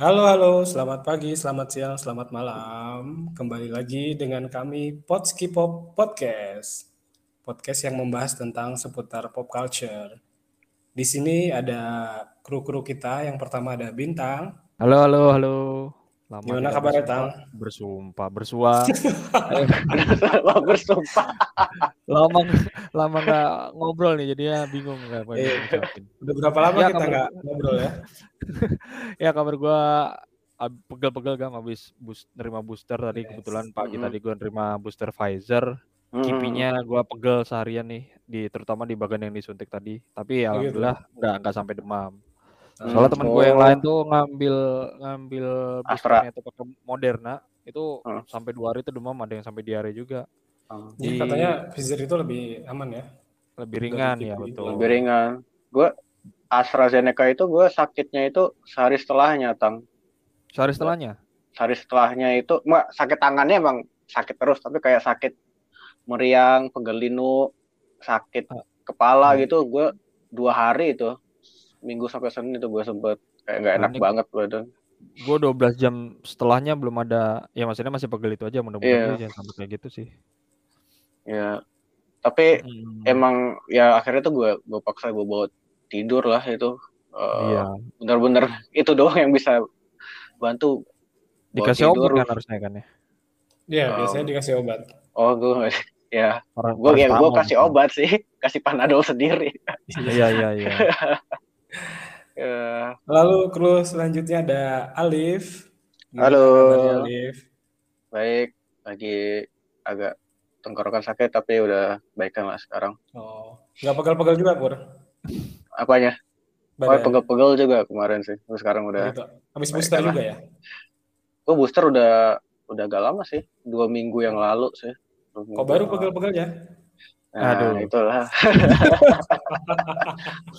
Halo, halo, selamat pagi, selamat siang, selamat malam. Kembali lagi dengan kami Potski Pop Podcast. Podcast yang membahas tentang seputar pop culture. Di sini ada kru-kru kita. Yang pertama ada Bintang. Halo, halo, halo. Lama Gimana bersumpah, Tang? bersumpah, bersua. Wah, bersumpah. lama lama nggak ngobrol nih, jadinya bingung nggak apa Iya. Udah berapa lama Ya, kita kabar- nggak ngobrol ya? Ya kabar gua ab- pegel-pegel kan habis bus, nerima booster tadi Yes. kebetulan pagi Mhm. tadi gua nerima booster Pfizer. Hmm. Kipinya gua pegel seharian nih di terutama di bagian yang disuntik tadi. Tapi Oh, gitu. alhamdulillah nggak nggak sampai demam. Hmm. Soalnya temen gue yang Oh. lain tuh ngambil ngambil Astra. itu pakai Moderna itu Hmm. sampai dua hari itu demam ada yang sampai diare juga. Hmm. Jadi Di- katanya Pfizer itu lebih aman ya? lebih ringan ya betul. Lebih ringan. Gue AstraZeneca itu gue sakitnya itu sehari setelahnya, Tang. Sehari setelahnya. Sehari setelahnya itu, mak sakit tangannya emang sakit terus, tapi kayak sakit meriang, pegel linu, sakit Ah. kepala Hmm. gitu. Gue dua hari itu, minggu sampai senin itu gue sempet kayak nggak enak Panik. banget badan. Gue 12 jam setelahnya belum ada ya maksudnya masih pegel itu aja mudah-mudahan dia jangan sampai kayak gitu sih. Ya, tapi Hmm. emang ya akhirnya tuh gue gue paksa gue bawa tidur lah itu. Eh, Iya. bener-bener itu doang yang bisa bantu Dikasih tidur. obat kan harusnya kan ya. Iya, Oh. biasanya dikasih obat. oh gue ya gue ya gue kasih obat sih kasih panadol sendiri Iya iya iya. Ya, Lalu kru selanjutnya ada Alif. Halo. Alif? baik lagi agak tenggorokan sakit tapi udah baikan lah sekarang Oh, nggak pegel-pegel juga, Pur? apanya oh Badan. pegel-pegel juga kemarin sih Terus sekarang udah Gitu. Habis booster lah. juga ya? gue booster udah udah agak lama sih dua minggu yang lalu sih Kok baru yang lalu. Nah, Aduh. itulah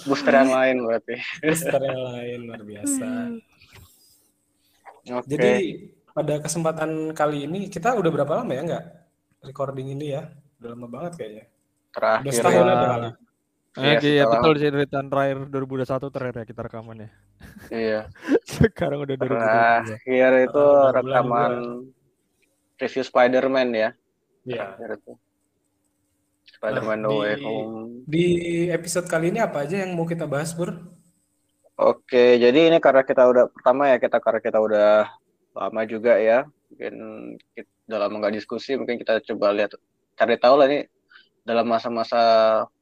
booster yang lain berarti Booster yang lain luar biasa. oke Jadi pada kesempatan kali ini kita udah berapa lama ya nggak recording ini ya? Udah lama banget kayaknya. Udah terakhir setahun ya. ada kali. Iya, iya setelah- betul sih dari tahun terakhir 2021 terakhir ya kita rekaman ya. iya Sekarang udah 2022. terakhir itu Ah, bulan rekaman review Spider-Man ya Iya. terakhir itu Spider-Man Nah, No Way di- Home Di episode kali ini apa aja yang mau kita bahas, Bur? Oke, jadi ini karena kita udah pertama ya kita karena kita udah lama juga ya, mungkin kita udah lama nggak diskusi, mungkin kita coba lihat cari tahu lah nih dalam masa-masa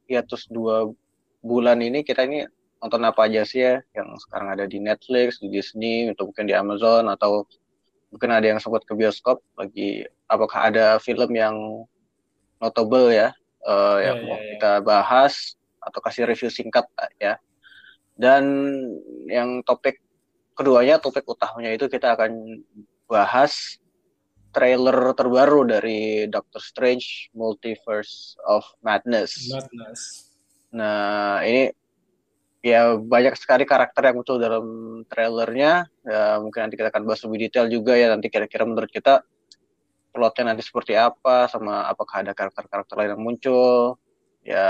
hiatus dua bulan ini kita ini nonton apa aja sih ya? Yang sekarang ada di Netflix, di Disney, atau mungkin di Amazon atau mungkin ada yang sempat ke bioskop. Lagi apakah ada film yang notable ya eh, yang Iya, mau iya, iya. kita bahas atau kasih review singkat ya dan yang topik keduanya, topik utamanya itu kita akan bahas trailer terbaru dari Doctor Strange Multiverse of Madness. Madness. Nah, ini ya banyak sekali karakter yang muncul dalam trailernya. Ya, mungkin nanti kita akan bahas lebih detail juga ya nanti kira-kira menurut kita plotnya nanti seperti apa sama apakah ada karakter-karakter lain yang muncul. Ya,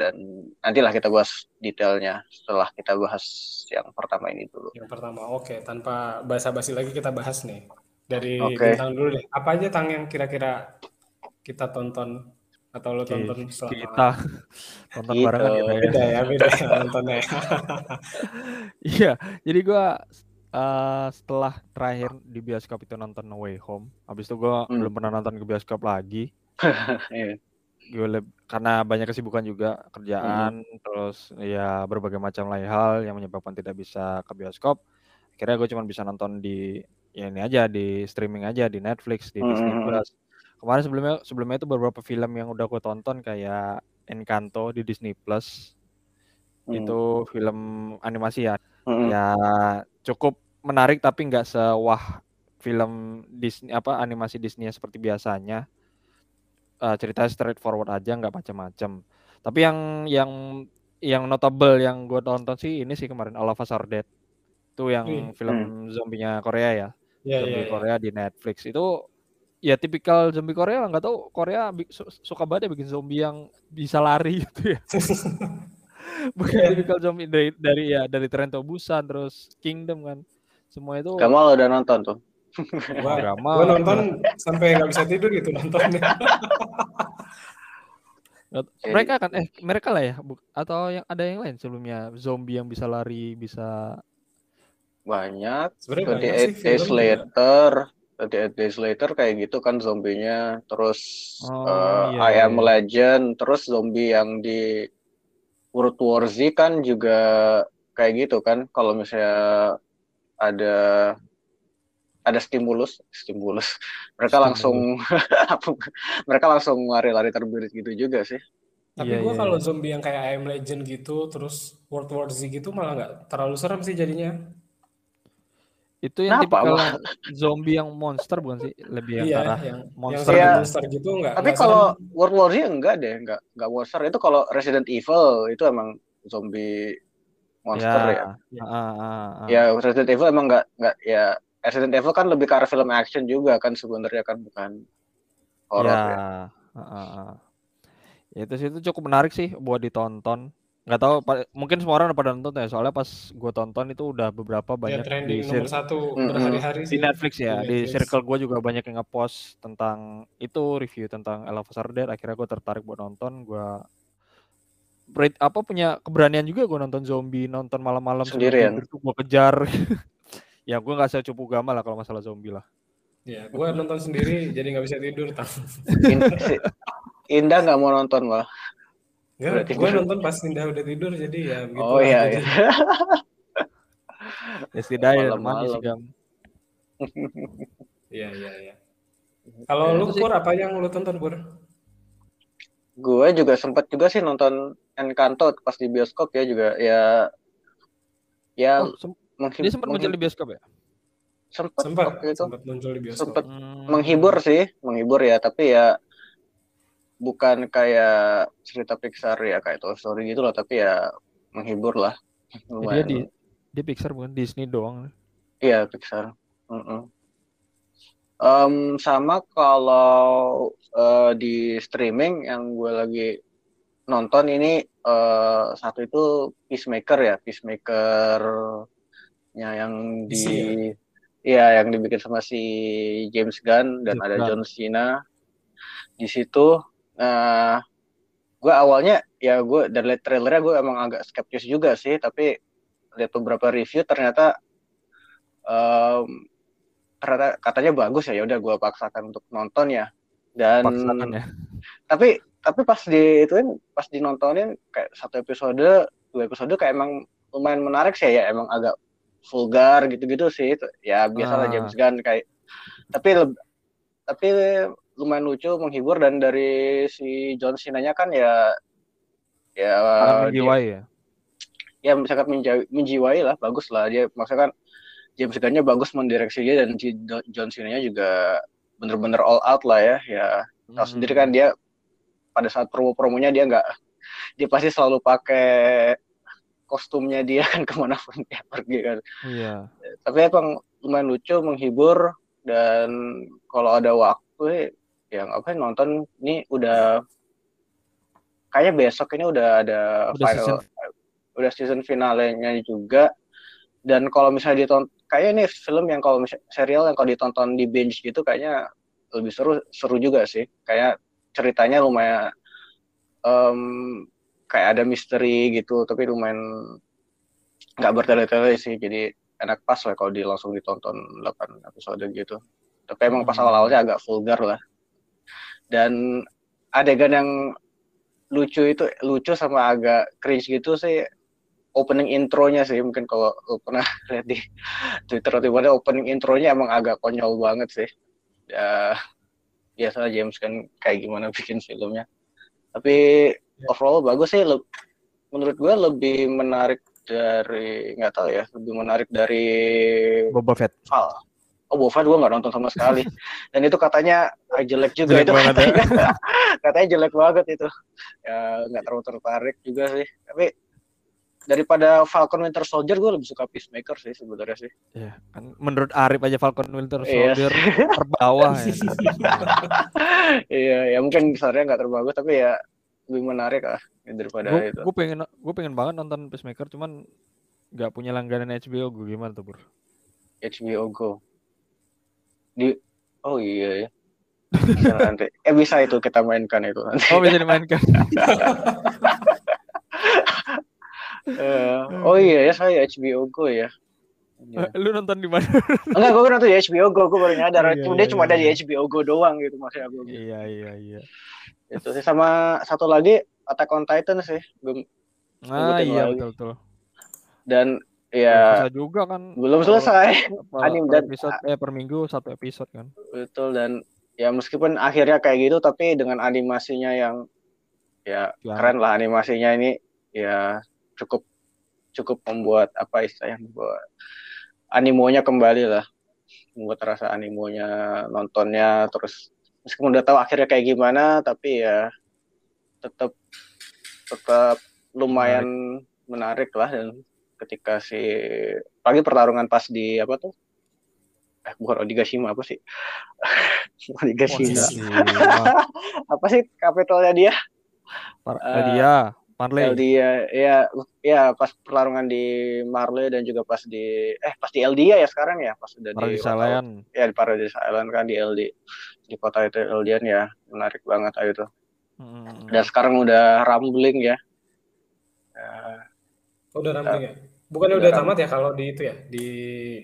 dan nantilah kita bahas detailnya setelah kita bahas yang pertama ini dulu. Yang pertama, oke. Tanpa basa-basi lagi kita bahas nih. Dari Oke. bintang dulu deh. Apa aja tang yang kira-kira kita tonton atau lo tonton selama Kita tonton Gitu. barengan kita ya. beda ya beda ya nontonnya Iya, jadi gua eh, setelah terakhir di bioskop itu nonton No Way Home, habis itu gua Hmm. belum pernah nonton ke bioskop lagi. Iya. Gue karena banyak kesibukan juga kerjaan, terus ya berbagai macam lain hal yang menyebabkan tidak bisa ke bioskop. Akhirnya gue cuma bisa nonton di ya ini aja di streaming aja di Netflix, di Disney Hmm. Plus. Kemarin sebelumnya sebelumnya itu beberapa film yang udah gue tonton kayak Encanto di Disney Plus. Hmm. Itu film animasi ya. Hmm. Ya cukup menarik tapi nggak sewah film Disney apa animasi Disney seperti biasanya. Eh, ceritanya straightforward aja nggak macam-macam. Tapi yang yang yang notable yang gue tonton sih ini sih kemarin All of Us Are Dead. Itu yang Wih, film zombinya Korea ya. ya zombie ya, ya. Korea di Netflix itu ya tipikal zombie Korea nggak tahu Korea suka banget ya bikin zombie yang bisa lari gitu ya. Bukan Iya. tipikal zombie dari dari ya dari Trento Busan terus Kingdom kan. Semua itu Gamal udah nonton tuh. Gua, Gamal. gua nonton sampai nggak bisa tidur gitu nontonnya. mereka kan eh mereka lah ya atau yang ada yang lain sebelumnya zombie yang bisa lari bisa Banyak. Sebenarnya banyak 28 sih Days. Later. 28 Days Later kayak gitu kan zombinya. Terus Oh, eh, iya, I iya, Am iya. Legend. Terus zombie yang di World War Z kan juga kayak gitu kan. Kalau misalnya ada ada stimulus, stimulus. Mereka Stimulus. langsung mereka langsung lari-lari terbirit gitu juga sih. Tapi Iya, gua iya, kalau iya. zombie yang kayak I Am Legend gitu, terus World War Z gitu malah nggak terlalu serem sih jadinya. itu yang Kenapa, tipikal zombie yang monster bukan sih lebih yang Iya, arah yang yang monster Iya. monster gitu nggak Tapi kalau serem. World War Z enggak deh, enggak enggak monster. Itu kalau Resident Evil itu emang zombie monster ya. ya ah, ah, ah. Ya Resident Evil emang enggak enggak ya Resident Evil kan lebih ke arah film action juga kan sebenarnya kan bukan horor ya ya. ah, ah. Ya, itu sih itu cukup menarik sih buat ditonton nggak tahu pa- mungkin semua orang udah pada nonton ya soalnya pas gue tonton itu udah beberapa Ya banyak di trending sir- nomor satu berhari-hari di Netflix ya di di Netflix. circle gue juga banyak yang ngepost tentang itu review tentang El Dead akhirnya gue tertarik buat nonton gue Berit- apa punya keberanian juga gue nonton zombie nonton malam-malam Sendirian. tuh gue kejar ya gue nggak secupu Gama lah kalau masalah zombie lah Ya, gua nonton sendiri jadi nggak bisa tidur. Tang. Indah nggak mau nonton malah. Nggak, Udah gua tidur. nonton pas Indah udah tidur jadi ya begitu Oh iya iya. ya setidaknya Malam-malam. manis sih Gam Iya, iya, iya. Kalau Ya, lu itu sih. Pur apa yang lu tonton Pur? Gue juga sempat juga sih nonton Encanto pas di bioskop ya juga ya ya oh, dia sempat muncul di bioskop ya sempat Sempat, waktu itu sempat muncul di bioskop. sempat Hmm. menghibur sih menghibur ya tapi ya bukan kayak cerita Pixar ya kayak Toy Story gitu loh tapi ya menghibur lah Ya, dia di dia Pixar bukan Disney doang iya Pixar Mm-mm. Em, sama kalau eh, di streaming yang gue lagi nonton ini eh, satu itu Peacemaker ya Peacemaker-nya yang di DC Iya, yang dibikin sama si James Gunn dan James ada Gunn. John Cena di situ. Nah, gue awalnya ya gue dari liat trailernya gue emang agak skeptis juga sih, tapi lihat beberapa review ternyata em, ternyata katanya bagus ya. Ya udah gue paksakan untuk nonton ya. Dan paksakan ya tapi tapi pas di ituin pas dinontonin kayak satu episode dua episode kayak emang lumayan menarik sih ya emang agak vulgar gitu-gitu sih Itu- ya biasalah Ah. James Gunn kayak tapi tapi lumayan lucu menghibur dan dari si John Cena-nya kan ya ya menjiwai ya ya sangat menja- menjiwai lah bagus lah dia maksudnya kan James Gunn-nya bagus mendireksi dia dan si John Cena-nya juga bener-bener all out lah ya ya tahu Hmm. sendiri kan dia pada saat promo-promonya dia nggak dia pasti selalu pakai kostumnya dia kan ke mana pun dia pergi kan. Iya. Tapi emang lumayan lucu menghibur dan kalau ada waktu ya ngapain nonton. Ini udah kayaknya besok ini udah ada Udah final season. udah season finalenya juga. Dan kalau misalnya ditonton kayaknya ini film yang kalau misalnya serial yang kalau ditonton di binge gitu kayaknya lebih seru seru juga sih. Kayak ceritanya lumayan em, kayak ada misteri gitu tapi lumayan nggak bertele-tele sih. Jadi enak pas lah kalau di langsung ditonton 8 episode gitu. Tapi emang pas Hmm. awal-awalnya agak vulgar lah. Dan adegan yang lucu itu lucu sama agak cringe gitu sih opening intronya sih. Mungkin kalau lu pernah lihat di Twitter mana opening intronya emang agak konyol banget sih. Ya biasa James kan kayak gimana bikin filmnya. Tapi Ya. overall bagus sih Le- menurut gue lebih menarik dari nggak tahu ya lebih menarik dari Boba Fett. Val. Oh Boba Fett gue nggak nonton sama sekali. Dan itu katanya jelek juga Jelek itu ya. katanya. Katanya jelek banget itu. Ya nggak terlalu tertarik juga sih. Tapi daripada Falcon Winter Soldier gue lebih suka Peacemaker sih sebenarnya sih ya kan menurut Arif aja Falcon Winter Iya. Soldier terbawah ya iya ya mungkin besarnya nggak terbagus tapi ya lebih menarik lah daripada gue itu gue pengen gue pengen banget nonton Peacemaker cuman nggak punya langganan HBO gue gimana tuh bro HBO Go. Di Oh iya ya. Bisa nanti. Eh bisa itu kita mainkan itu nanti. Oh bisa dimainkan. Eh, oh iya ya saya HBO Go ya. Iya. Lu nonton di mana? Enggak, gue nonton di HBO Go, gue baru nyadar. Oh, iya, Cuma dia iya, cuma ada di iya. HBO Go doang gitu maksudnya gue. Iya iya iya. Itu sih sama satu lagi Attack on Titan sih. Belum Ah Ngikutin iya lagi. betul betul. dan Ya, ya bisa juga kan. belum selesai. Anime per dan- episode eh per minggu satu episode kan. Betul dan ya meskipun akhirnya kayak gitu tapi dengan animasinya yang ya Yang- keren lah animasinya ini ya cukup cukup membuat apa istilahnya membuat animonya kembali lah. Membuat rasa animonya nontonnya terus meskipun udah tahu akhirnya kayak gimana tapi ya tetap tetap lumayan menarik, lah. Dan ketika si lagi pertarungan pas di apa tuh? Eh bukan Onigashima apa sih. Wah, apa sih kapitalnya dia? Par- Eh, dia, Marley. Eldia ya ya pas pertarungan di Marley dan juga pas di eh pas di Eldia ya sekarang ya pas udah Paradise di Island. ya di Paradise Island kan di LD di kota itu Eldian ya menarik banget ayo tuh Mm, dan sekarang udah rumbling ya Ya, Oh, udah ramping ya? Bukannya Udah udah tamat ya kalau di itu ya di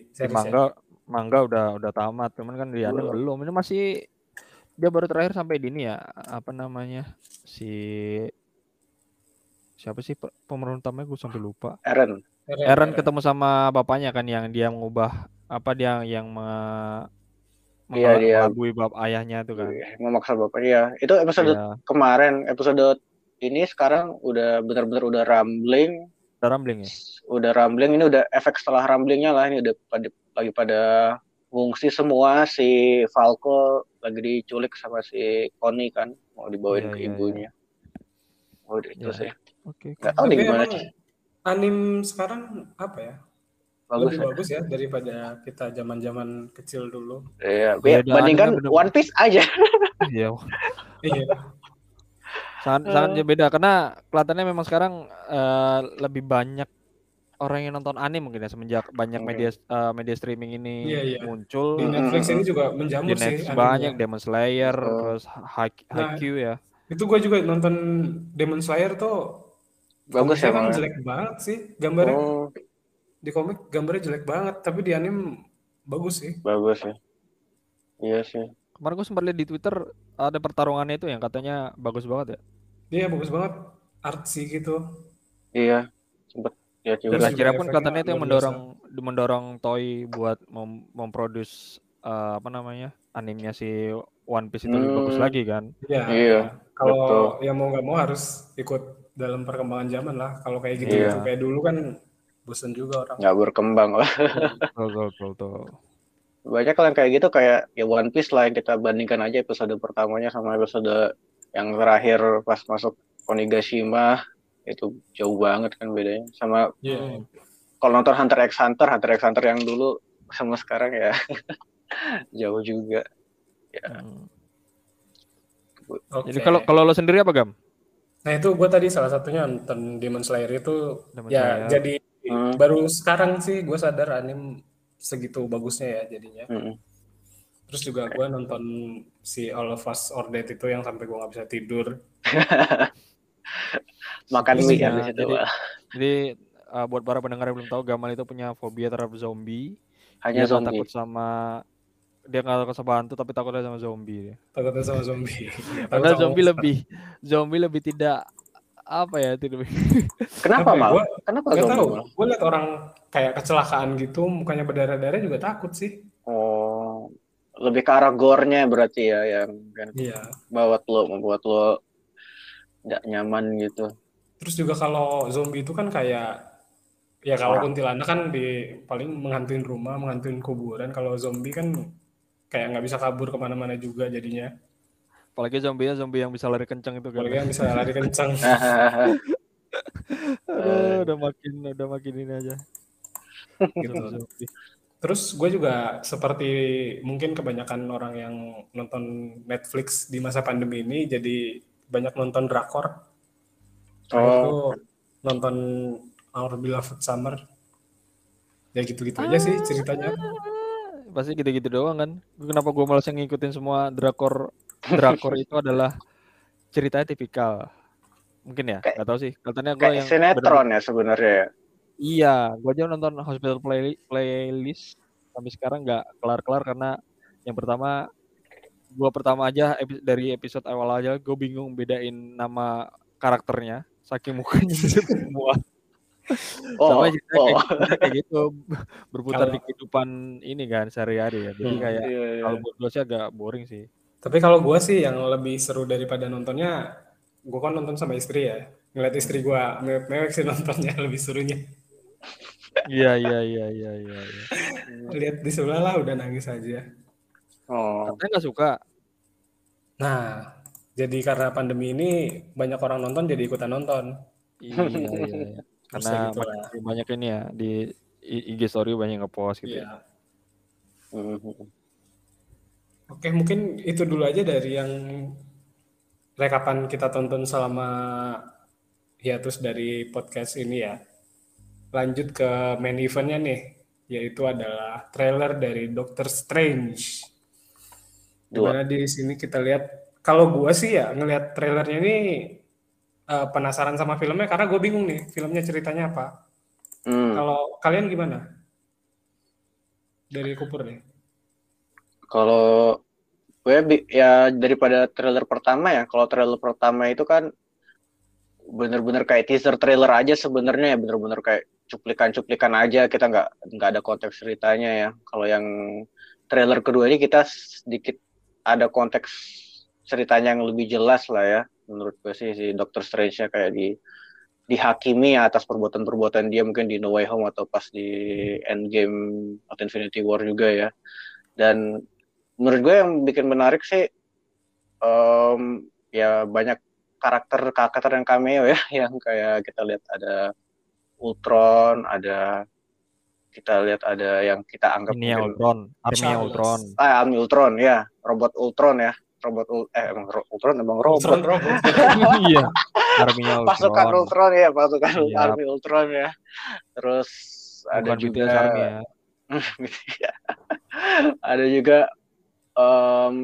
di series ya? manga manga udah udah tamat, cuman kan di Belum. belum. Ini masih dia baru terakhir sampai di ini ya, apa namanya? Si siapa sih pe- pemeran utamanya gue sampai lupa. Eren Eren, Eren Eren. ketemu sama bapaknya kan yang dia mengubah apa dia yang me, Iya, dia- melabui bap ayahnya tuh kan. memaksa bapak ya itu episode Iya, kemarin episode ini sekarang udah benar-benar udah rumbling udah rambling ya. udah rumbling ini udah efek setelah rumblingnya lah ini udah pada, lagi pada ngungsi semua si Falco lagi diculik sama si Connie kan mau dibawain Iya, ke iya, ibunya oh itu Iya. sih Oke. nggak tahu Tapi nih gimana sih anim sekarang apa ya? bagus Lebih ya bagus ya daripada kita zaman-zaman kecil dulu. iya Beda, ya, bandingkan anime bener- One Piece aja Iya, Iya. sangat sangat Eh. beda karena kelihatannya memang sekarang eh, lebih banyak orang yang nonton anime mungkin ya semenjak banyak media eh, media streaming ini Iya, iya. muncul Di Netflix ini juga di menjamur sih Netflix animenya. banyak Demon Slayer Betul. terus Haikyuu Nah, Haikyuu ya Itu gue juga nonton Demon Slayer tuh bagus ya kan malah jelek banget sih gambarnya. oh Di komik gambarnya jelek banget, tapi di anime bagus sih. bagus ya iya sih kemarin gue sempat lihat di Twitter ada pertarungannya itu yang katanya bagus banget ya Iya bagus banget, artsy gitu. iya sempet ya juga kira pun katanya itu yang mendorong mendorong Toy buat mem memproduce eh, apa namanya animenya si One Piece itu lebih bagus Hmm. lagi kan Iya. Iya, Kalau yang mau nggak mau harus ikut dalam perkembangan zaman lah. Kalau kayak gitu Iya. kayak dulu kan bosen juga orang. nggak berkembang lah betul betul betul, banyak kalau yang kayak gitu kayak ya One Piece lah yang kita bandingkan aja episode pertamanya sama episode yang terakhir pas masuk Onigashima itu jauh banget kan bedanya sama Iya. kalau nonton Hunter x Hunter Hunter x Hunter yang dulu sama sekarang ya jauh juga Hmm. Oke. Jadi kalau kalau lo sendiri apa Gam? Nah itu gue tadi salah satunya nonton Demon Slayer itu Demon ya Slayer. jadi Hmm. baru sekarang sih gue sadar anime segitu bagusnya ya jadinya. Mm-mm. Terus juga gue nonton si All of Us or Dead itu yang sampai gue nggak bisa tidur. makan mie ya, habis itu jadi, jadi uh, buat para pendengar yang belum tahu Gamal itu punya fobia terhadap zombie. hanya dia zombie takut sama dia nggak takut sama hantu tapi takutnya sama zombie dia. Takutnya sama zombie. Karena zombie lebih zombie lebih tidak apa ya tidak kenapa Apa ya, mal gua- kenapa Gak zombie tahu. Gue liat orang kayak kecelakaan gitu, mukanya berdarah-darah juga takut sih. oh lebih ke arah gore-nya berarti ya yang kan Iya. membuat lo membuat lo tidak nyaman gitu Terus juga kalau zombie itu kan kayak ya kalau kuntilanak kan di paling menghantuin rumah, menghantuin kuburan. Kalau zombie kan kayak nggak bisa kabur ke mana-mana juga jadinya. apalagi zombie zombie yang bisa lari kencang itu kan. Apalagi yang bisa lari kencang. Aduh, udah makin udah makin ini aja. gitu. Zombie. Terus gue juga seperti mungkin kebanyakan orang yang nonton Netflix di masa pandemi ini jadi banyak nonton drakor. Oh. tuh nonton Our Beloved Summer. Ya gitu-gitu aja sih ceritanya. Pasti gitu-gitu doang kan. Kenapa gue malas ngikutin semua drakor drakor itu adalah ceritanya tipikal. Mungkin ya, nggak tahu sih. Katanya gue yang sinetron ya sebenarnya ya. Iya, gue aja nonton Hospital Play Playlist sampai sekarang nggak kelar-kelar karena yang pertama gue pertama aja epi- dari episode awal aja gue bingung bedain nama karakternya saking mukanya semua Oh, sama oh. kayak, ceritanya kayak gitu berputar di Kalau- kehidupan ini kan sehari-hari ya jadi Hmm, kayak Iya, iya. kalau buat gue sih agak boring sih Tapi kalau gue sih yang lebih seru daripada nontonnya, gue kan nonton sama istri ya. Ngeliat istri gue mewek-mewek sih nontonnya lebih serunya. iya iya iya iya iya iya. Lihat di sebelah lah udah nangis aja. Oh. katanya nggak suka Nah, jadi karena pandemi ini banyak orang nonton jadi ikutan nonton. iya iya iya Terus karena ya gitu banyak, lah. banyak ini ya di IG story banyak ngepost gitu ya. Iya. Mhm. Oke, mungkin itu dulu aja dari yang rekapan kita tonton selama hiatus dari podcast ini ya. Lanjut ke main eventnya nih, yaitu adalah trailer dari Doctor Strange. Dua. Di mana di sini kita lihat, kalau gua sih ya ngelihat trailernya ini eh, penasaran sama filmnya karena gue bingung nih filmnya ceritanya apa. Hmm. Kalau kalian gimana? Dari Kupur nih. Kalau gue ya daripada trailer pertama ya, kalau trailer pertama itu kan bener-bener kayak teaser trailer aja sebenarnya ya, bener-bener kayak cuplikan-cuplikan aja, kita nggak nggak ada konteks ceritanya ya. Kalau yang trailer kedua ini kita sedikit ada konteks ceritanya yang lebih jelas lah ya, menurut gue sih si Doctor Strange-nya kayak di dihakimi atas perbuatan-perbuatan dia mungkin di No Way Home atau pas di Endgame atau Infinity War juga ya. Dan menurut gue yang bikin menarik sih em, ya banyak karakter karakter yang cameo ya yang kayak kita lihat ada Ultron ada kita lihat ada yang kita anggap Ini mungkin Ultron, Charles. Ultron. ah Army Ultron ya robot Ultron ya robot Ul- eh emang ro- Ultron emang robot Ultron robot. iya, arminya pasukan Ultron. Ya pasukan Iya. Army Ultron ya terus ada Bukan juga BTS Army ya. Ya. ada juga em,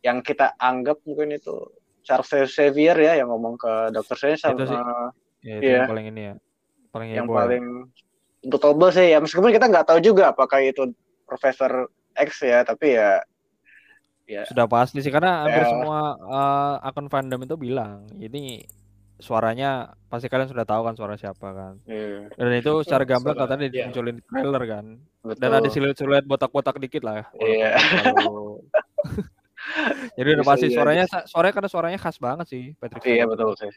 yang kita anggap mungkin itu Charles Xavier ya yang ngomong ke Dr. Strange sama Itu sih. Ya, itu Iya. yang paling ini ya. Paling yang heboh ya. paling notable sih ya meskipun kita nggak tahu juga apakah itu Profesor X ya tapi ya ya Sudah pasti sih karena hampir Ya. semua eh, akun fandom itu bilang ini suaranya pasti kalian sudah tahu kan suara siapa kan. iya, Dan itu secara gamblang Suara, katanya iya. dimunculin di trailer kan. betul. Dan ada siluet-siluet botak-botak dikit lah. Iya. Jadi udah pasti jadi. suaranya suaranya karena suaranya khas banget sih Patrick. iya betul sih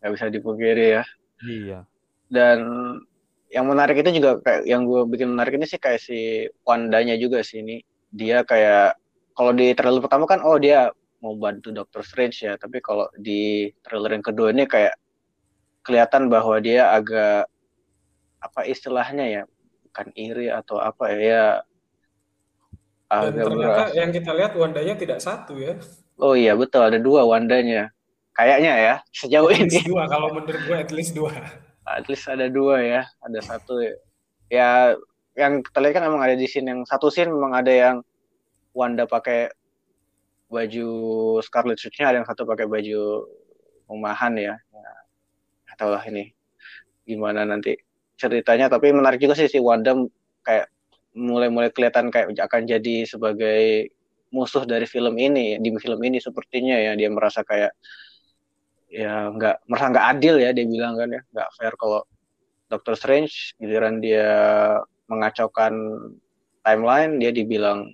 nggak bisa dipungkiri ya Iya. dan yang menarik itu juga kayak yang gue bikin menarik ini sih kayak si Wandanya juga sih ini dia kayak kalau di trailer pertama kan oh dia mau bantu Doctor Strange ya tapi kalau di trailer yang kedua ini kayak kelihatan bahwa dia agak apa istilahnya ya bukan iri atau apa ya, ya Dan agak ternyata beras- yang kita lihat Wandanya tidak satu ya. oh iya betul ada dua Wandanya kayaknya ya sejauh At ini dua, kalau menurut gue at least dua. at least ada dua ya ada satu ya. ya yang kita lihat kan memang ada di scene yang satu scene memang ada yang Wanda pakai baju Scarlet Witch-nya ada yang satu pakai baju rumahan ya. Ya nggak tahu lah ini gimana nanti ceritanya tapi menarik juga sih si Wanda kayak mulai-mulai kelihatan kayak akan jadi sebagai musuh dari film ini di film ini sepertinya ya. Dia merasa kayak ya nggak merasa nggak adil ya dia bilang kan ya. Nggak fair kalau Doctor Strange giliran dia mengacaukan timeline dia dibilang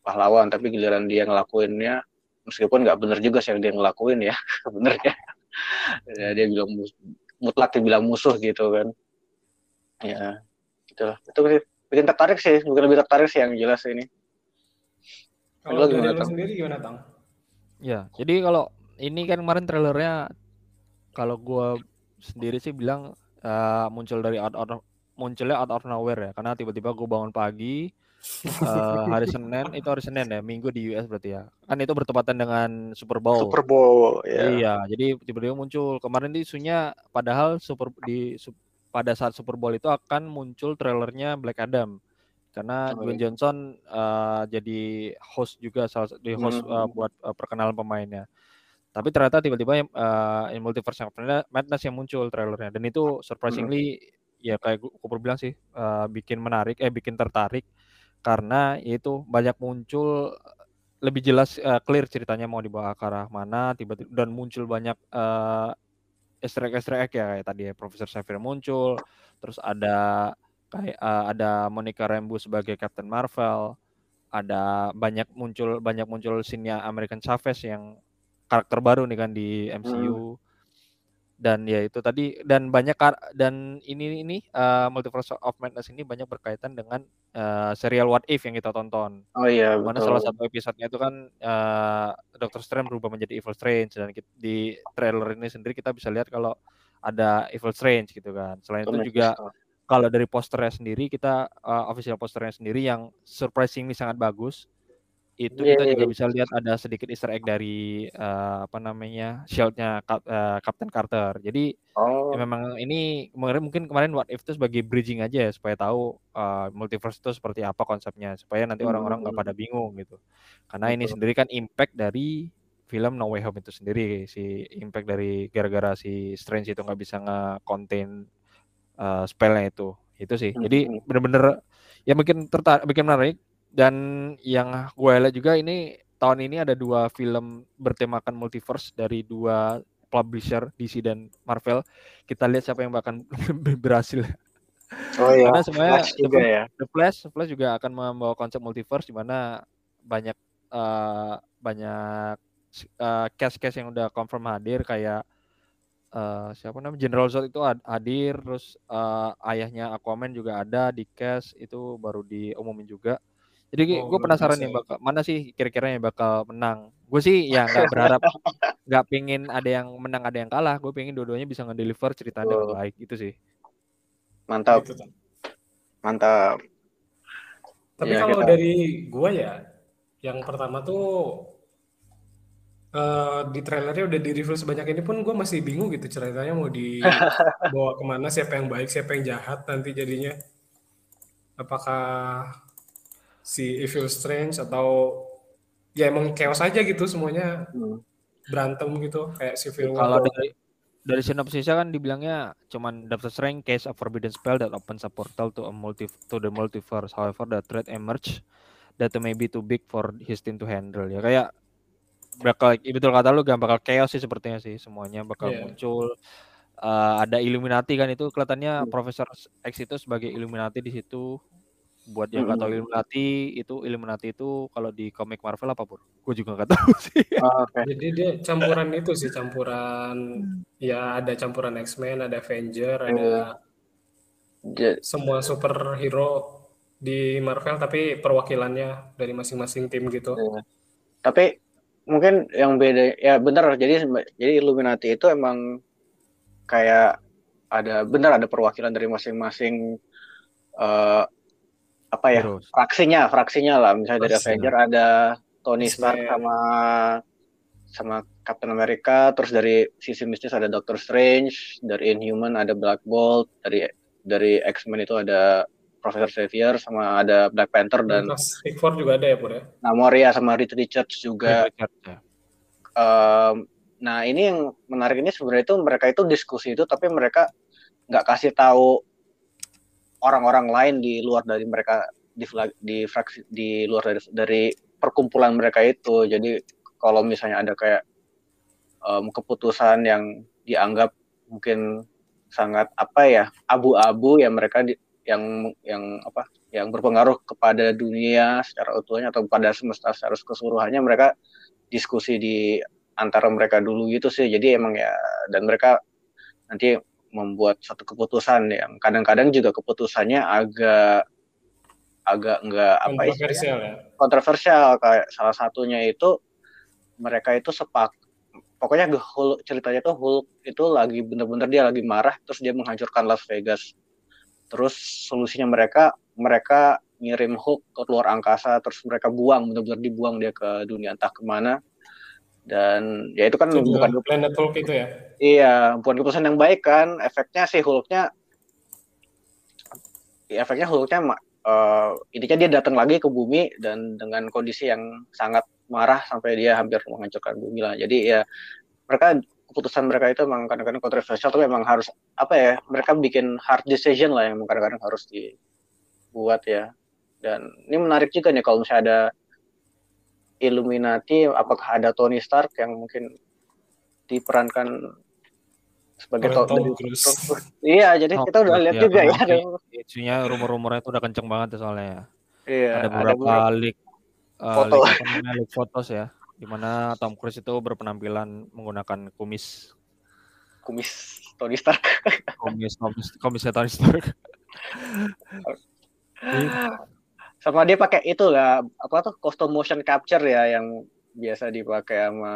pahlawan tapi giliran dia ngelakuinnya meskipun nggak bener juga sih yang dia ngelakuin ya sebenarnya ya, dia bilang mutlak dibilang musuh gitu kan. Ya gitu lah. Itu sih bikin tertarik sih bukan lebih tertarik sih yang jelas ini. Kalau dari gimana, sendiri gimana, Tang? Ya, jadi kalau ini kan kemarin trailernya kalau gua sendiri sih bilang eh, muncul dari out, out of- munculnya out of nowhere ya, karena tiba-tiba gue bangun pagi eh, hari Senin itu hari Senin ya, Minggu di US berarti ya. Kan itu bertepatan dengan Super Bowl. Super Bowl ya Iya, jadi tiba-tiba muncul. Kemarin di isunya padahal super di su- pada saat Super Bowl itu akan muncul trailernya Black Adam karena Oh, Dwayne iya. Johnson uh, jadi host juga salah satu di host uh, Hmm. buat uh, perkenalan pemainnya. Tapi ternyata tiba-tiba uh, in Multiverse of Madness yang muncul trailernya dan itu surprisingly ya kayak gue bilang sih uh, bikin menarik eh bikin tertarik karena itu banyak muncul lebih jelas uh, clear ceritanya mau dibawa ke arah mana tiba-tiba dan muncul banyak uh, easter egg easter egg ya kayak tadi ya Profesor Xavier muncul terus ada kayak uh, ada Monica Rambeau sebagai Captain Marvel ada banyak muncul banyak muncul scene American Chavez yang karakter baru nih kan di MCU dan ya itu tadi dan banyak dan ini ini uh, Multiverse of Madness ini banyak berkaitan dengan uh, serial What If yang kita tonton Oh iya mana betul. salah satu episodenya itu kan uh, Doctor Strange berubah menjadi Evil Strange dan kit- di trailer ini sendiri kita bisa lihat kalau ada Evil Strange gitu kan. Selain itu juga kalau dari posternya sendiri kita uh, official posternya sendiri yang surprisingly sangat bagus. Itu kita juga Yeay. bisa lihat ada sedikit Easter egg dari uh, apa namanya shieldnya Cap- uh, Captain Carter. Jadi Oh, ya memang ini kemarin mungkin kemarin What If itu sebagai bridging aja ya supaya tahu uh, multiverse itu seperti apa konsepnya supaya nanti orang-orang nggak Hmm. pada bingung gitu. Karena ini Betul. sendiri kan impact dari film No Way Home itu sendiri si impact dari gara-gara si Strange itu nggak bisa nge-contain uh, spellnya itu. Itu sih. Jadi Hmm. bener-bener ya mungkin tertarik bikin menarik dan yang gue lihat juga ini tahun ini ada dua film bertemakan multiverse dari dua publisher DC dan Marvel. Kita lihat siapa yang bahkan berhasil. Oh iya. Karena sebenarnya Flash The juga Flash, ya. The Flash, Flash juga akan membawa konsep multiverse di mana banyak uh, banyak uh, cast-cast yang udah confirm hadir kayak uh, siapa namanya General Zod itu had- hadir, terus uh, ayahnya Aquaman juga ada di cast itu baru diumumin juga. Jadi Oh, gue penasaran nih bakal mana sih kira-kira yang bakal menang. Gue sih ya nggak berharap nggak pengen ada yang menang ada yang kalah. Gue pengen dua-duanya bisa ngedeliver ceritanya dengan Betul. baik gitu sih. Mantap, Gitu, mantap. Tapi Ya, kalau kita- dari gua ya, yang pertama tuh eh, di trailernya udah di reveal sebanyak ini pun gue masih bingung gitu ceritanya mau dibawa ke mana, siapa yang baik, siapa yang jahat nanti jadinya. Apakah si Evil Strange atau ya emang chaos aja gitu semuanya Hmm. berantem gitu kayak Civil War. Kalau dari dari sinopsisnya kan dibilangnya cuman Doctor Strange case a forbidden spell that opens a portal to a multi to the multiverse. However, the threat emerge that may be too big for his team to handle. Ya kayak bakal ya betul kata lu gak bakal chaos sih sepertinya sih semuanya bakal Iya. muncul Eh, ada Illuminati kan itu kelihatannya Hmm. Profesor X itu sebagai Illuminati di situ buat yang nggak tahu Hmm. Illuminati itu Illuminati itu kalau di komik Marvel apa pur? Gue juga nggak tahu sih. Oh, Oke. Jadi dia campuran itu sih campuran ya ada campuran X-Men, ada Avenger, ada Ja- semua superhero di Marvel tapi perwakilannya dari masing-masing tim gitu. Iya. Tapi mungkin yang beda ya benar jadi jadi Illuminati itu emang kayak ada benar ada perwakilan dari masing-masing eh, apa ya Heroes. fraksinya fraksinya lah misalnya dari Fraksi. Avenger ada Tony Stark sama sama Captain America terus dari sisi mistis ada Doctor Strange dari Inhuman ada Black Bolt dari dari X-Men itu ada Professor Xavier sama ada Black Panther dan Fantastic Four juga ada ya Pur ya? Namoria sama Reed Richards juga Richard, ya. Em, nah ini yang menarik ini sebenarnya itu mereka itu diskusi itu tapi mereka nggak kasih tahu orang-orang lain di luar dari mereka di di fraksi di luar dari dari perkumpulan mereka itu. Jadi kalau misalnya ada kayak em, keputusan yang dianggap mungkin sangat apa ya abu-abu ya mereka di, yang yang apa yang berpengaruh kepada dunia secara utuhnya atau pada semesta secara keseluruhannya mereka diskusi di antara mereka dulu gitu sih. Jadi emang ya dan mereka nanti membuat satu keputusan yang kadang-kadang juga keputusannya agak agak enggak apa Kontroversial ya. kontroversial kayak salah satunya itu mereka itu sepak pokoknya Hulk ceritanya tuh Hulk itu lagi bener-bener dia lagi marah terus dia menghancurkan Las Vegas. Terus solusinya mereka mereka ngirim Hulk ke luar angkasa terus mereka buang bener-bener dibuang dia ke dunia entah ke mana dan ya itu kan Itu bukan Planet Hulk itu ya. Iya, bukan keputusan yang baik kan. Efeknya sih Hulknya, ya, efeknya Hulknya uh, intinya dia datang lagi ke bumi dan dengan kondisi yang sangat marah sampai dia hampir menghancurkan bumi lah. Jadi ya mereka keputusan mereka itu memang kadang-kadang kontroversial tapi memang harus apa ya mereka bikin hard decision lah yang kadang-kadang harus dibuat ya dan ini menarik juga nih kalau misalnya ada Illuminati apakah ada Tony Stark yang mungkin diperankan sebagai Tom, Tom Iya, jadi oh, kita udah lihat ya, juga ya. Isunya rumor-rumornya itu udah kenceng banget soalnya ya. Iya, ada beberapa ada leak, uh, foto. leak, leak fotos ya, di mana Tom Cruise itu berpenampilan menggunakan kumis. Kumis Tony Stark. kumis kumis kumisnya Tony Stark. Sama dia pakai itu lah, apa tuh custom motion capture ya yang biasa dipakai sama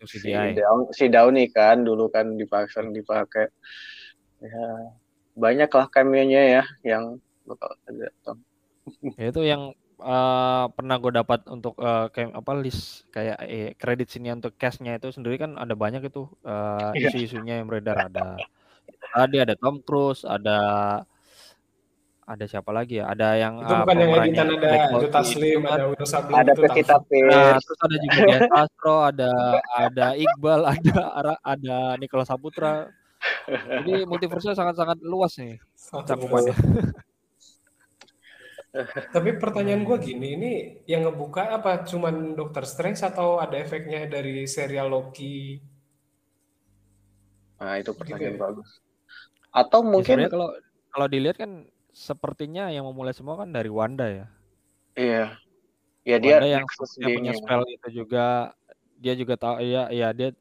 CDI. Si, Down, si Downey kan dulu kan dipasang dipakai. Ya, banyak lah cameo-nya ya yang bakal ada. Ya, itu yang uh, pernah gue dapat untuk uh, kayak apa list kayak eh, kredit sini untuk cashnya itu sendiri kan ada banyak itu uh, isu-isunya yang beredar ada tadi ada Tom Cruise ada ada siapa lagi ya? Ada yang itu uh, bukan yang editan ada Jota Slim, ada Will Sablin, ada Pevita Nah, terus ada juga Dian Castro, ada ada Iqbal, ada ada Nicholas Saputra. Jadi multiverse sangat-sangat luas nih cakupannya. Tapi pertanyaan gue gini, ini yang ngebuka apa? Cuman Doctor Strange atau ada efeknya dari serial Loki? Nah itu pertanyaan gitu ya? bagus. Atau ya, mungkin ya, kalau kalau dilihat kan sepertinya yang memulai semua kan dari Wanda ya. Iya. Ya dia Wanda yang, yang punya spell itu juga dia juga tahu ya ya dia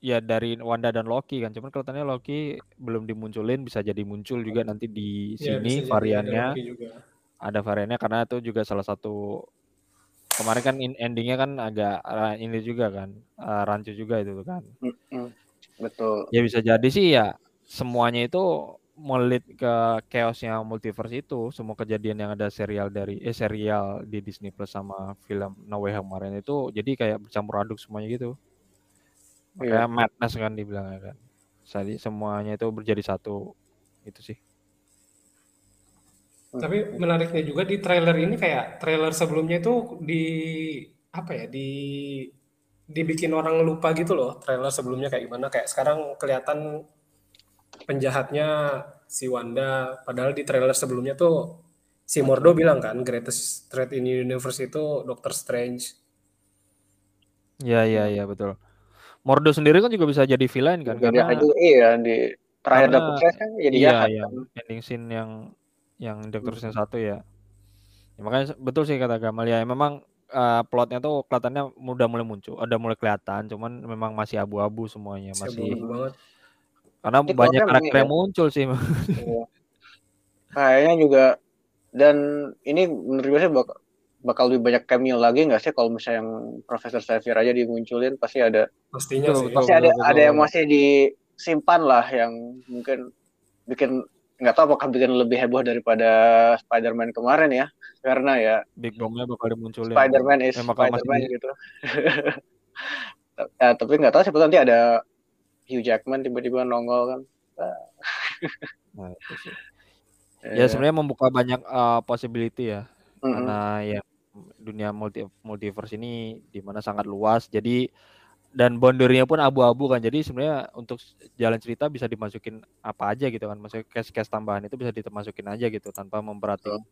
ya dari Wanda dan Loki kan. Cuman kelihatannya Loki belum dimunculin bisa jadi muncul juga nanti di ya, sini variannya. Ada, ada variannya karena itu juga salah satu kemarin kan endingnya kan agak uh, ini juga kan uh, rancu juga itu kan. Betul. Ya bisa jadi sih ya semuanya itu melit ke chaosnya multiverse itu semua kejadian yang ada serial dari eh serial di Disney Plus sama film No Way Home kemarin itu jadi kayak bercampur aduk semuanya gitu. Kayak yeah. madness kan dibilang kan. Jadi semuanya itu menjadi satu itu sih. Tapi menariknya juga di trailer ini kayak trailer sebelumnya itu di apa ya di dibikin orang lupa gitu loh trailer sebelumnya kayak gimana. Kayak sekarang kelihatan penjahatnya si Wanda padahal di trailer sebelumnya tuh si Mordo bilang kan greatest threat in universe itu Doctor Strange. Iya iya iya betul. Mordo sendiri kan juga bisa jadi villain kan jadi karena juga, iya di terakhir karena, Doctor Strange kan jadi iya, jahat. Iya, kan. ending scene yang yang Doctor Strange satu ya. ya. Makanya betul sih kata Gamal ya memang uh, plotnya tuh kelihatannya udah mulai muncul, udah mulai kelihatan, cuman memang masih abu-abu semuanya, masih, masih banget karena Jadi banyak karakter yang ya. muncul sih. Iya. Kayaknya juga dan ini menurut gue sih bakal, bakal lebih banyak cameo lagi nggak sih kalau misalnya yang Profesor Xavier aja dimunculin pasti ada pastinya sih. pasti ada ada yang masih disimpan lah yang mungkin bikin nggak tahu apakah bikin lebih heboh daripada Spider-Man kemarin ya karena ya Big Bomb-nya bakal dimunculin Spider-Man is eh, Spider-Man gitu ya, tapi nggak tahu siapa nanti ada Hugh Jackman tiba-tiba nongol kan. Nah, itu sih. Ya, ya sebenarnya membuka banyak uh, possibility ya. Mm-hmm. Karena ya dunia multi multiverse ini di mana sangat luas. Jadi dan boundary-nya pun abu-abu kan. Jadi sebenarnya untuk jalan cerita bisa dimasukin apa aja gitu kan. Maksudnya case-case tambahan itu bisa dimasukin aja gitu tanpa memperhatikan. Oh.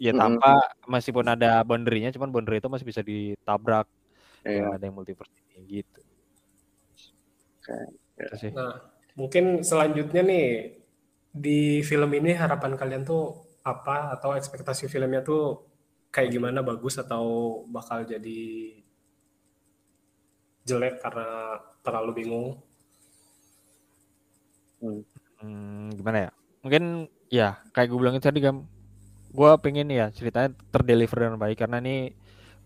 Ya mm-hmm. tanpa meskipun ada boundary-nya cuman boundary itu masih bisa ditabrak. Yeah. Ya, ada yang multiverse ini gitu. Okay. Nah, mungkin selanjutnya nih di film ini harapan kalian tuh apa atau ekspektasi filmnya tuh kayak gimana bagus atau bakal jadi jelek karena terlalu bingung? Hmm. Hmm, gimana ya? Mungkin ya kayak gue bilang tadi kan, gue pengen ya ceritanya terdeliver dengan baik karena ini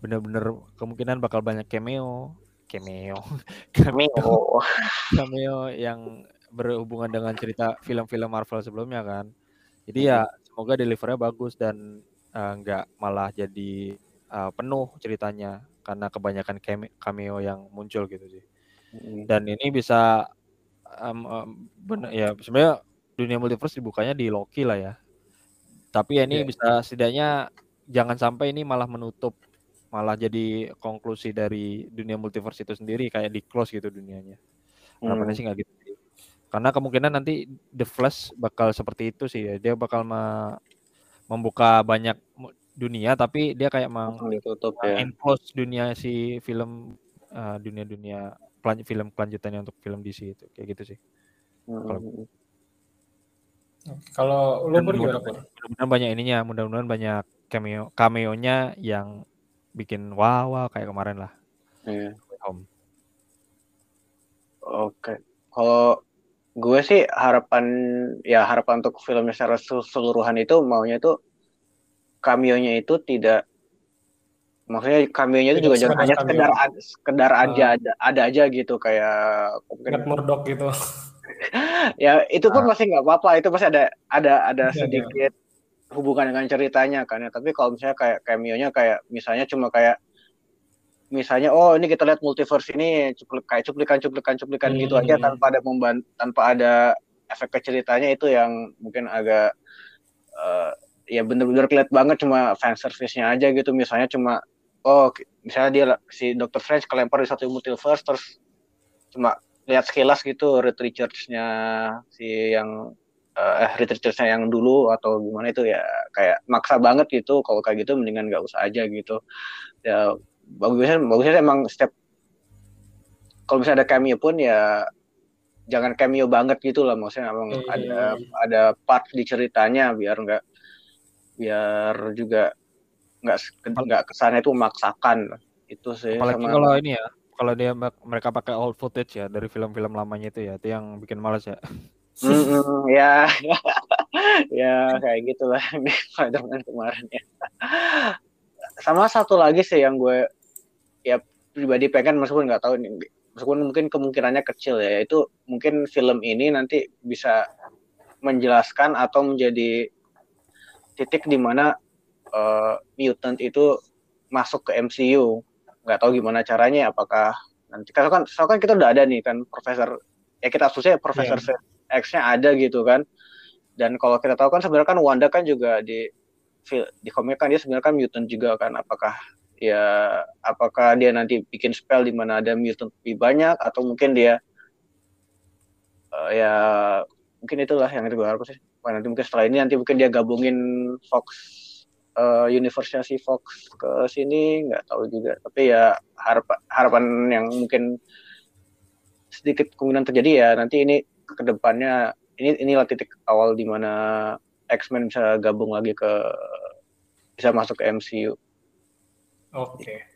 bener-bener kemungkinan bakal banyak cameo cameo. Cameo. Cameo. Yang berhubungan dengan cerita film-film Marvel sebelumnya kan? Jadi ya semoga delivernya bagus dan uh, nggak malah jadi uh, penuh ceritanya karena kebanyakan cameo yang muncul gitu sih. Dan ini bisa um, um, bener, ya sebenarnya dunia multiverse dibukanya di Loki lah ya. Tapi ya ini Iya. bisa setidaknya jangan sampai ini malah menutup malah jadi konklusi dari dunia multiverse itu sendiri kayak di close gitu dunianya. Harapannya Hmm. sih nggak gitu. Karena kemungkinan nanti The Flash bakal seperti itu sih ya. Dia bakal me- membuka banyak dunia tapi dia kayak Langsung ditutup ya. enclose dunia si film eh, dunia-dunia pelan- film kelanjutannya untuk film DC itu kayak gitu sih. Kalau Hmm. Kalau lu Dan pun gimana mudah-mudahan banyak ininya, mudah-mudahan banyak cameo cameo-nya yang bikin wow wow kayak kemarin lah. Iya. Home. Oke. Kalau gue sih harapan ya harapan untuk filmnya secara keseluruhan itu maunya itu cameo-nya itu tidak maksudnya cameo-nya itu juga jangan sekedar hanya sekedar sekedar Ah. aja ada, ada aja gitu kayak mungkin Matt Murdock gitu. ya itu pun Ah. masih nggak apa-apa itu pasti ada ada ada Iya, sedikit hubungan dengan ceritanya kan ya tapi kalau misalnya kayak cameo-nya kayak misalnya cuma kayak misalnya oh ini kita lihat multiverse ini cuplik kayak cuplikan-cuplikan cuplikan gitu aja Hmm. tanpa ada memban tanpa ada efek ke ceritanya itu yang mungkin agak eh, ya bener-bener kelihatan banget cuma fan service-nya aja gitu misalnya cuma oh misalnya dia si Dr. Strange kelempar di satu multiverse terus cuma lihat sekilas gitu Reed Richards-nya si yang eh Reed Richards-nya yang dulu atau gimana itu ya kayak maksa banget gitu kalau kayak gitu mendingan nggak usah aja gitu ya bagusnya bagusnya emang setiap kalau misalnya ada cameo pun ya jangan cameo banget gitu lah maksudnya emang Hmm. ada ada part di ceritanya biar nggak biar juga nggak nggak kesannya itu memaksakan itu sih Apalagi sama kalau ini ya, kalau dia mereka pakai old footage ya dari film-film lamanya itu ya, itu yang bikin males ya. Mm-mm, ya. Ya kayak gitulah di Spider-Man kemarin ya. Sama satu lagi sih yang gue ya pribadi pengen meskipun nggak tahu nih meskipun mungkin kemungkinannya kecil ya yaitu mungkin film ini nanti bisa menjelaskan atau menjadi titik di mana eh, mutant itu masuk ke MCU nggak tahu gimana caranya apakah nanti karena kan soalnya kan kita udah ada nih kan profesor ya kita susah profesor X-nya ada gitu kan. Dan kalau kita tahu kan sebenarnya kan Wanda kan juga di di komik kan dia sebenarnya kan mutant juga kan. Apakah ya apakah dia nanti bikin spell di mana ada mutant lebih banyak atau mungkin dia eh, ya mungkin itulah yang itu gue harap sih. Wah, nanti mungkin setelah ini nanti mungkin dia gabungin Fox eh, universe-nya si Fox ke sini nggak tahu juga. Tapi ya harapan harapan yang mungkin sedikit kemungkinan terjadi ya nanti ini ke depannya ini inilah titik awal di mana X-Men bisa gabung lagi ke bisa masuk ke MCU. Oke.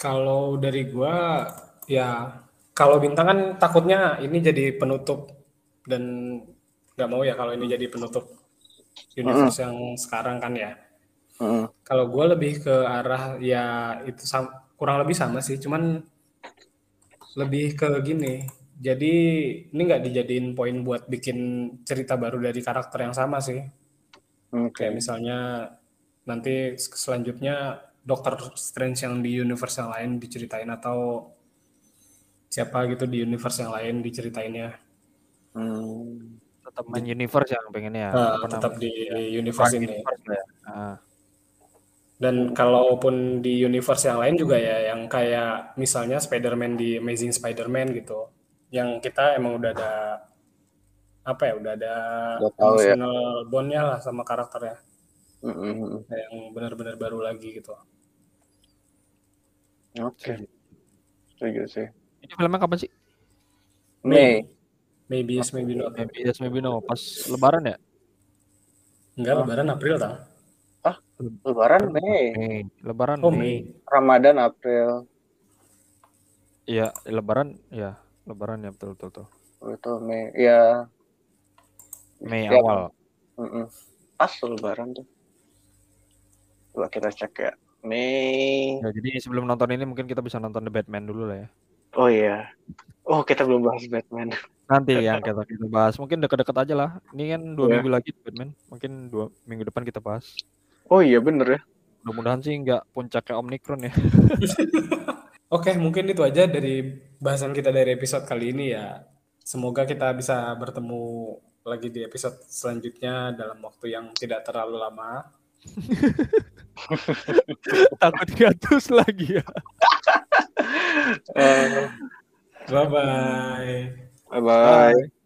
Kalau dari gua ya kalau bintang kan takutnya ini jadi penutup dan nggak mau ya kalau ini jadi penutup universe yang sekarang kan ya. Mm. Kalau gua lebih ke arah ya itu kurang lebih sama sih, cuman lebih ke gini. Jadi ini nggak dijadiin poin buat bikin cerita baru dari karakter yang sama sih. Oke. Kayak misalnya nanti selanjutnya Doctor Strange yang di universe yang lain diceritain atau siapa gitu di universe yang lain diceritainnya. Hmm. Tetap main universe yang pengennya. Nah, apa tetap namanya? di Ya, universe ini. universe ya. Ah, Dan kalaupun di universe yang lain juga ya, yang kayak misalnya Spider-Man di Amazing Spider-Man gitu, yang kita emang udah ada apa ya, udah ada Udah tahu ya. emotional bond-nya lah sama karakternya, Mm-mm. Kayak yang benar-benar baru lagi gitu. Oke. Setuju sih. Ini filmnya kapan sih? Mei. Maybe yes, maybe not. Maybe yes, maybe no. Pas Lebaran ya? Enggak, Oh. Lebaran April tang. Lebaran Mei. Mei. Lebaran Oh, Mei. Mei. Ramadan April. Iya, Lebaran ya. Lebaran ya betul betul. betul. Oh, itu Mei. Ya. Mei Ya. awal. Mm-mm. Pas tuh Lebaran tuh. Coba kita cek ya. Mei. Ya, jadi sebelum nonton ini mungkin kita bisa nonton The Batman dulu lah ya. Oh iya. Oh kita belum bahas Batman. Nanti yang kita kita bahas. Mungkin deket-deket aja lah. Ini kan dua Iya. minggu lagi The Batman. Mungkin dua minggu depan kita bahas. Oh iya bener ya. Mudah-mudahan sih nggak puncaknya Omicron ya. Oke, mungkin itu aja dari bahasan kita dari episode kali ini ya. Semoga kita bisa bertemu lagi di episode selanjutnya dalam waktu yang tidak terlalu lama. Takut hiatus lagi ya. Eh, Bye-bye. bye bye.